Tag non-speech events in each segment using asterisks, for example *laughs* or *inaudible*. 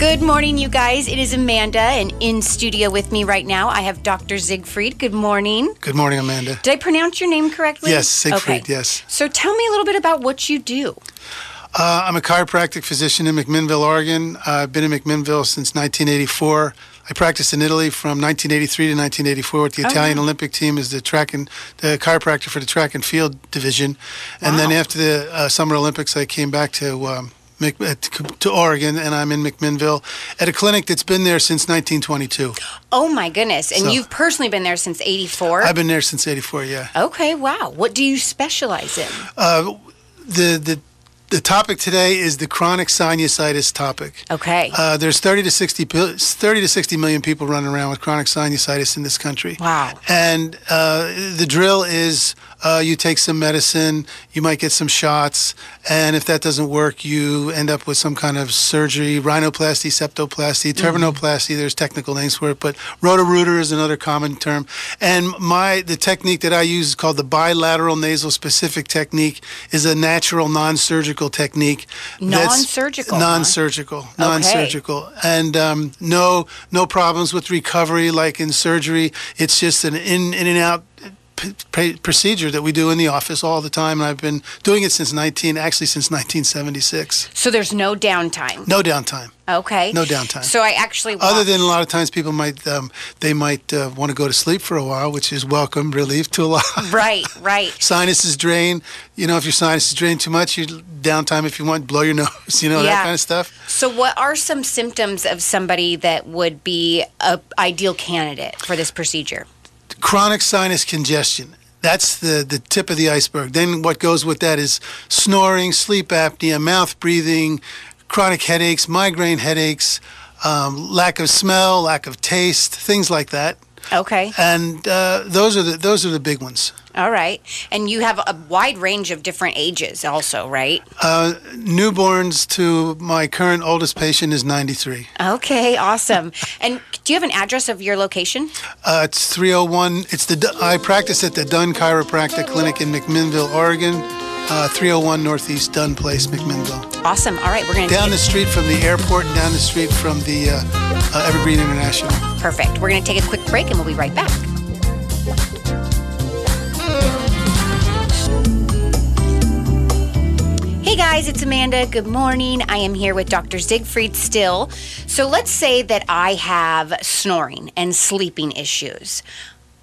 Good morning, you guys. It is Amanda, and in studio with me right now, I have Dr. Siegfried. Good morning. Good morning, Amanda. Did I pronounce your name correctly? Yes, Siegfried, Okay. yes. So tell me a little bit about what you do. Uh, I'm a chiropractic physician in McMinnville, Oregon. Uh, I've been in McMinnville since 1984. I practiced in Italy from 1983 to 1984 with the Oh, Italian wow. Olympic team as the track and the chiropractor for the track and field division. And then after the uh, Summer Olympics, I came back to um, Mc, uh, to to Oregon, and I'm in McMinnville at a clinic that's been there since 1922. Oh my goodness. And So- you've personally been there since 84? I've been there since '84. Yeah. okay, wow. What do you specialize in? Uh, the the the topic today is the chronic sinusitis topic. Okay. Uh, there's 30 to 60 30 to 60 million people running around with chronic sinusitis in this country. Wow. And uh, the drill is uh, you take some medicine, you might get some shots, and if that doesn't work, you end up with some kind of surgery, rhinoplasty, septoplasty, turbinoplasty. There's technical names for it, but roto-rooter is another common term. And my the technique that I use is called the bilateral nasal specific technique. is a natural non-surgical technique. that's- Non-surgical, huh? Non-surgical. Non-surgical and um, no no problems with recovery like in surgery. It's just an in in and out p- procedure that we do in the office all the time. And I've been doing it since 19 actually since 1976. so there's no downtime. No downtime. Okay. No downtime. So I actually Other than a lot of times people might um, they might uh, want to go to sleep for a while, which is welcome relief to a lot. *laughs* Right, right. Sinuses drain. You know, if your sinuses drain too much, you downtime if you want, blow your *laughs* nose. You know Yeah. that kind of stuff. So, what are some symptoms of somebody that would be a ideal candidate for this procedure? Chronic sinus congestion. That's the, the tip of the iceberg. Then what goes with that is snoring, sleep apnea, mouth breathing, chronic headaches, migraine headaches, um, lack of smell, lack of taste, things like that. Okay, And uh, those are the those are the big ones. All right. And you have a wide range of different ages, also, right? Uh, newborns to my current oldest patient is 93. Okay, awesome. *laughs* and do you have an address of your location? Uh, it's 301. It's the I practice at the Dunn Chiropractic Clinic in McMinnville, Oregon. Uh, 301 Northeast Dunn Place, McMinnville. Awesome. All right, we're going to down the street from the airport and down the street from the uh, uh, Evergreen International. perfect. We're going to take a quick break, and we'll be right back. Guys, it's Amanda. Good morning. I am here with Dr. Siegfried Still. So let's say that I have snoring and sleeping issues,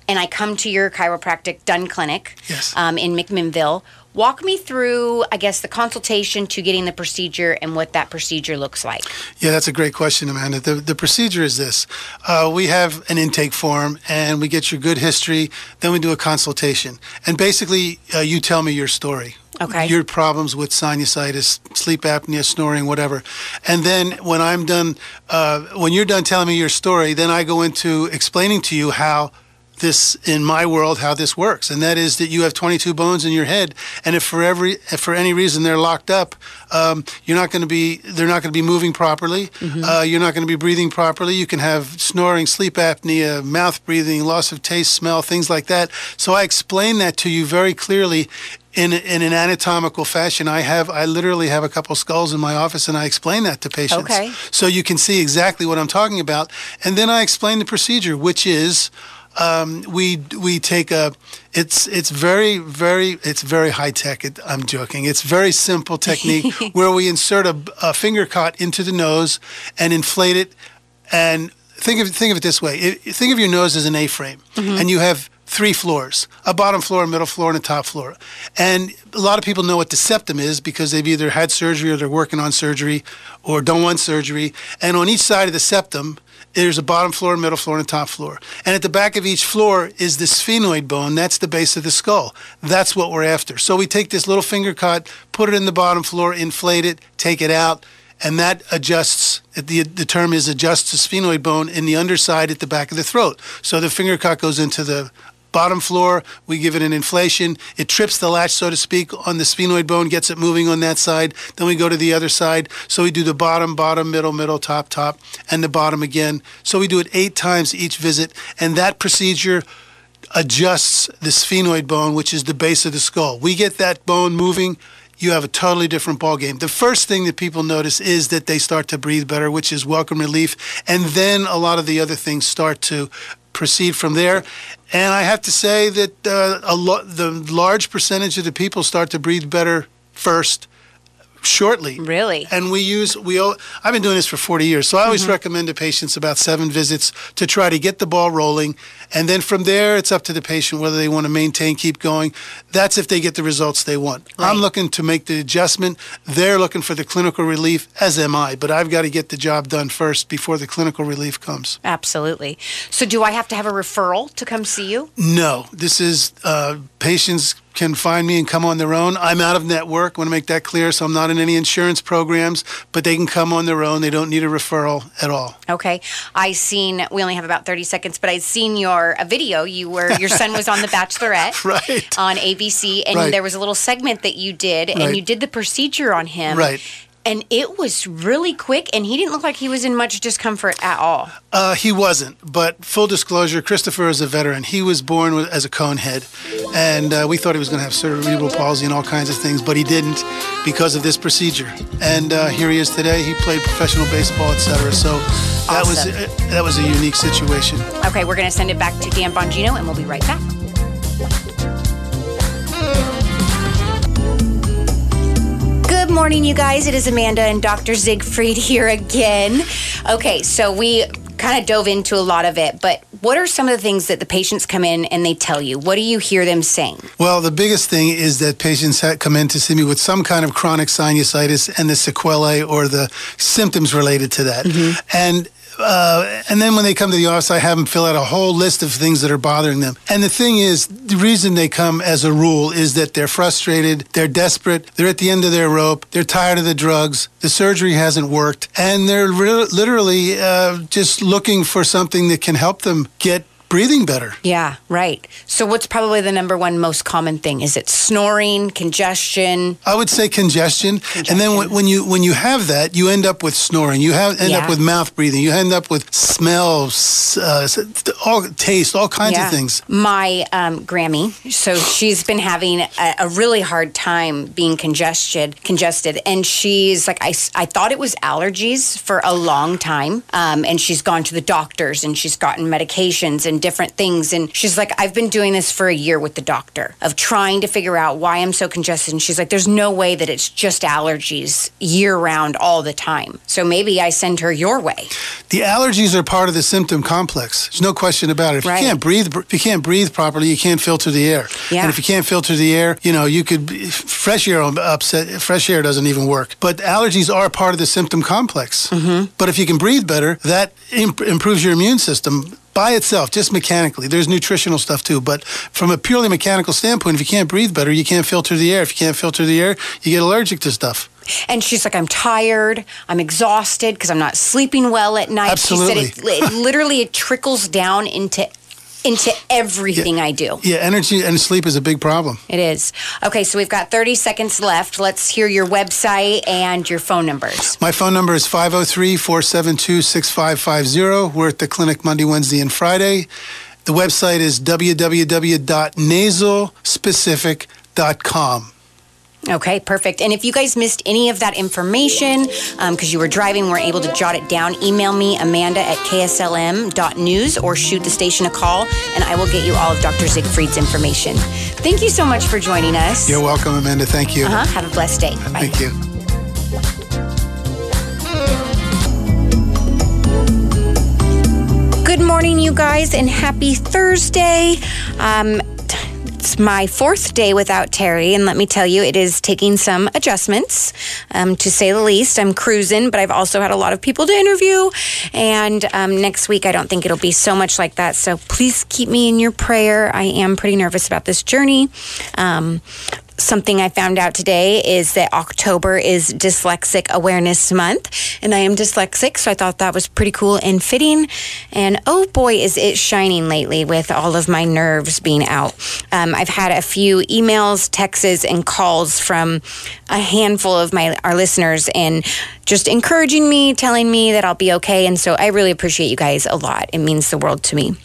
and I come to your chiropractic Dunn Clinic Yes. um, in McMinnville. Walk me through, I guess, the consultation to getting the procedure and what that procedure looks like. Yeah, that's a great question, Amanda. The, the procedure is this uh, we have an intake form and we get your good history, then we do a consultation. And basically, uh, you tell me your story. Okay. Your problems with sinusitis, sleep apnea, snoring, whatever. And then when I'm done, uh, when you're done telling me your story, then I go into explaining to you how this in my world how this works. And that is that you have 22 bones in your head and if for every if for any reason they're locked up um, you're not going to be they're not going to be moving properly. Uh, you're not going to be breathing properly. You can have snoring sleep apnea mouth breathing loss of taste smell things like that. So i explain that to you very clearly in, in an anatomical fashion. I have i literally have a couple skulls in my office and i explain that to patients. Okay. so you can see exactly what i'm talking about. And then i explain the procedure which is um, we we take a it's it's very very it's very high tech. It, i'm joking. It's very simple technique *laughs* where we insert a, a finger cot into the nose and inflate it. And think of think of it this way. I- think of your nose as an a-frame and you have three floors a bottom floor a middle floor and a top floor and a lot of people know what the septum is because they've either had surgery or they're working on surgery or don't want surgery and on each side of the septum there's a bottom floor, a middle floor, and a top floor. And at the back of each floor is the sphenoid bone. That's the base of the skull. That's what we're after. So we take this little finger cot, put it in the bottom floor, inflate it, take it out, and that adjusts. The, the term is adjusts the sphenoid bone in the underside at the back of the throat. So the finger cot goes into the bottom floor. We give it an inflation. It trips the latch, so to speak, on the sphenoid bone, gets it moving on that side. Then we go to the other side. So we do the bottom, bottom, middle, middle, top, top, and the bottom again. So we do it eight times each visit. And that procedure adjusts the sphenoid bone, which is the base of the skull. We get that bone moving you have a totally different ball game. The first thing that people notice is that they start to breathe better, which is welcome relief, and then a lot of the other things start to proceed from there. And I have to say that uh, a lo- the large percentage of the people start to breathe better first shortly. Really? And we use we. I've been doing this for 40 years, so I always recommend to patients about seven visits to try to get the ball rolling, and then from there it's up to the patient whether they want to maintain, keep going. That's if they get the results they want. Right. I'm looking to make the adjustment. They're looking for the clinical relief, as am I. But I've got to get the job done first before the clinical relief comes. Absolutely. So, do I have to have a referral to come see you? No, this is uh, patients can find me and come on their own. I'm out of network. I want to make that clear. So I'm not in any insurance programs, but they can come on their own. They don't need a referral at all. Okay. I seen we only have about 30 seconds, but I seen your a video. You were your son was on The Bachelorette. *laughs* Right. On ABC and Right. there was a little segment that you did and Right. you did the procedure on him. Right. And it was really quick and he didn't look like he was in much discomfort at all. Uh, he wasn't, but full disclosure, Christopher is a veteran. He was born with, as a cone head, and uh, we thought he was going to have cerebral palsy and all kinds of things, but he didn't because of this procedure. And uh, here he is today. He played professional baseball, etc. So that was Awesome. uh, that was a unique situation. Okay, we're going to send it back to Dan Bongino and we'll be right back. Morning, you guys. It is Amanda and Dr. Siegfried here again. Okay, so we kind of dove into a lot of it, but what are some of the things that the patients come in and they tell you? What do you hear them saying? Well, the biggest thing is that patients come in to see me with some kind of chronic sinusitis and the sequelae or the symptoms related to that. Mm-hmm. And uh, and then when they come to the office, I have them fill out a whole list of things that are bothering them. And the thing is, the reason they come as a rule is that they're frustrated, they're desperate, they're at the end of their rope, they're tired of the drugs, the surgery hasn't worked, and they're re- literally uh, just looking for something that can help them get breathing better. Yeah, right. So, what's probably the number one most common thing? Is it snoring, congestion? I would say congestion, and then when, when you when you have that, you end up with snoring. You have end Yeah. up with mouth breathing. You end up with smells, uh, all taste, all kinds of things. My um, Grammy, so she's been having a, a really hard time being congested, congested, and she's like, I, I thought it was allergies for a long time, um, and she's gone to the doctors and she's gotten medications and different things, and she's like, I've been doing this for a year with the doctor of trying to figure out why I'm so congested, and she's like, there's no way that it's just allergies year round all the time, so maybe I send her your way. The allergies are part of the symptom complex. There's no question about it. If Right. you can't breathe, if you can't breathe properly, you can't filter the air. Yeah. And if you can't filter the air, you know you could fresh air upset. Fresh air doesn't even work. But allergies are part of the symptom complex. Mm-hmm. But if you can breathe better, that imp- improves your immune system. By itself, just mechanically. There's nutritional stuff too, but from a purely mechanical standpoint, if you can't breathe better, you can't filter the air. If you can't filter the air, you get allergic to stuff. And she's like, I'm tired. I'm exhausted because I'm not sleeping well at night. She Absolutely. said it, it literally it trickles down into into everything I do. Yeah, energy and sleep is a big problem. It is. Okay, so we've got 30 seconds left. Let's hear your website and your phone numbers. My phone number is 503 472 6550. We're at the clinic Monday, Wednesday, and Friday. The website is www.nasalspecific.com. Okay, perfect. And if you guys missed any of that information because you were driving, weren't able to jot it down, email me, Amanda at kslm.news, or shoot the station a call, and I will get you all of Dr. Siegfried's information. Thank you so much for joining us. You're welcome, Amanda. Thank you. Uh-huh. Have a blessed day. Bye. Thank you. Good morning, you guys, and happy Thursday. Um, my fourth day without Terry, and let me tell you, it is taking some adjustments, um, to say the least. I'm cruising, but I've also had a lot of people to interview, and um, next week I don't think it'll be so much like that. So please keep me in your prayer. I am pretty nervous about this journey. Um, something I found out today is that October is Dyslexic Awareness Month, and I am dyslexic, so I thought that was pretty cool and fitting. And oh boy, is it shining lately with all of my nerves being out. Um, I've had a few emails, texts, and calls from a handful of my our listeners, and just encouraging me, telling me that I'll be okay. And so I really appreciate you guys a lot. It means the world to me.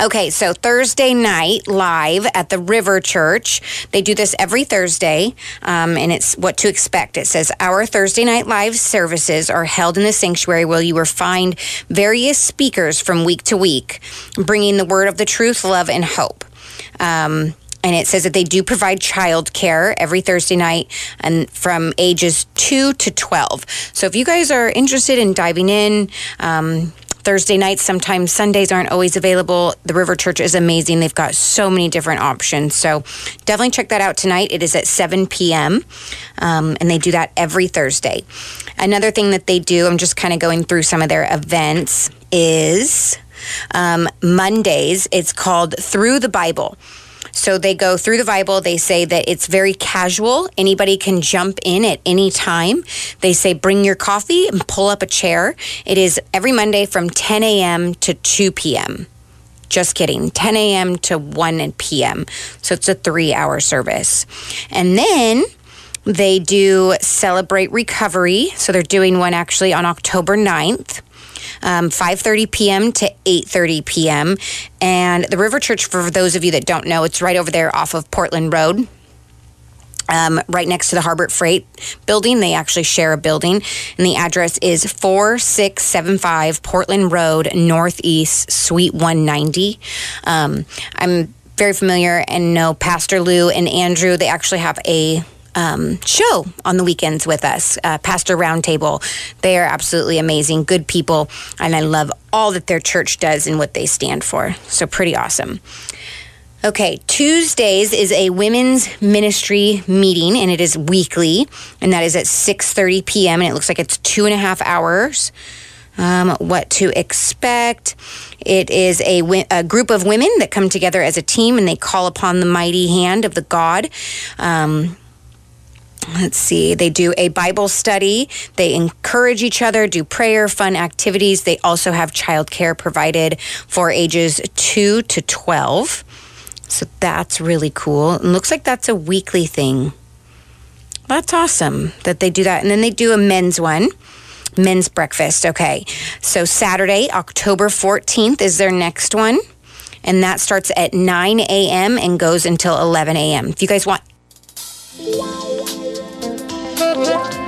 Okay, so Thursday night live at the River Church. They do this every Thursday, um, and it's what to expect. It says our Thursday night live services are held in the sanctuary where you will find various speakers from week to week, bringing the word of the truth, love, and hope. Um, and it says that they do provide child care every Thursday night and from ages 2 to 12. So if you guys are interested in diving in, um, Thursday nights, sometimes Sundays aren't always available. The River Church is amazing. They've got so many different options. So definitely check that out tonight. It is at 7 p.m. Um, and they do that every Thursday. Another thing that they do, I'm just kind of going through some of their events, is um, Mondays. It's called Through the Bible. So they go through the Bible. They say that it's very casual. Anybody can jump in at any time. They say bring your coffee and pull up a chair. It is every Monday from 10 a.m. to 2 p.m. Just kidding, 10 a.m. to 1 p.m. So it's a three hour service. And then they do celebrate recovery. So they're doing one actually on October 9th um, 5.30 p.m. to 8.30 p.m. And the River Church, for those of you that don't know, it's right over there off of Portland Road. Um, right next to the Harbor Freight building. They actually share a building, and the address is 4675 Portland Road, Northeast, Suite 190. Um, I'm very familiar and know Pastor Lou and Andrew. They actually have a um, show on the weekends with us, uh, Pastor Roundtable. They are absolutely amazing, good people, and I love all that their church does and what they stand for. So pretty awesome. Okay, Tuesdays is a women's ministry meeting, and it is weekly, and that is at 6:30 p.m. and it looks like it's two and a half hours. Um, what to expect. It is a, a, group of women that come together as a team and they call upon the mighty hand of the God. Um, let's see, they do a Bible study. They encourage each other, do prayer, fun activities. They also have childcare provided for ages 2 to 12. So that's really cool. And looks like that's a weekly thing. That's awesome that they do that. And then they do a men's one. Men's breakfast. Okay. So Saturday, October 14th is their next one. And that starts at 9 a.m. and goes until 11 a.m. If you guys want. Yeah.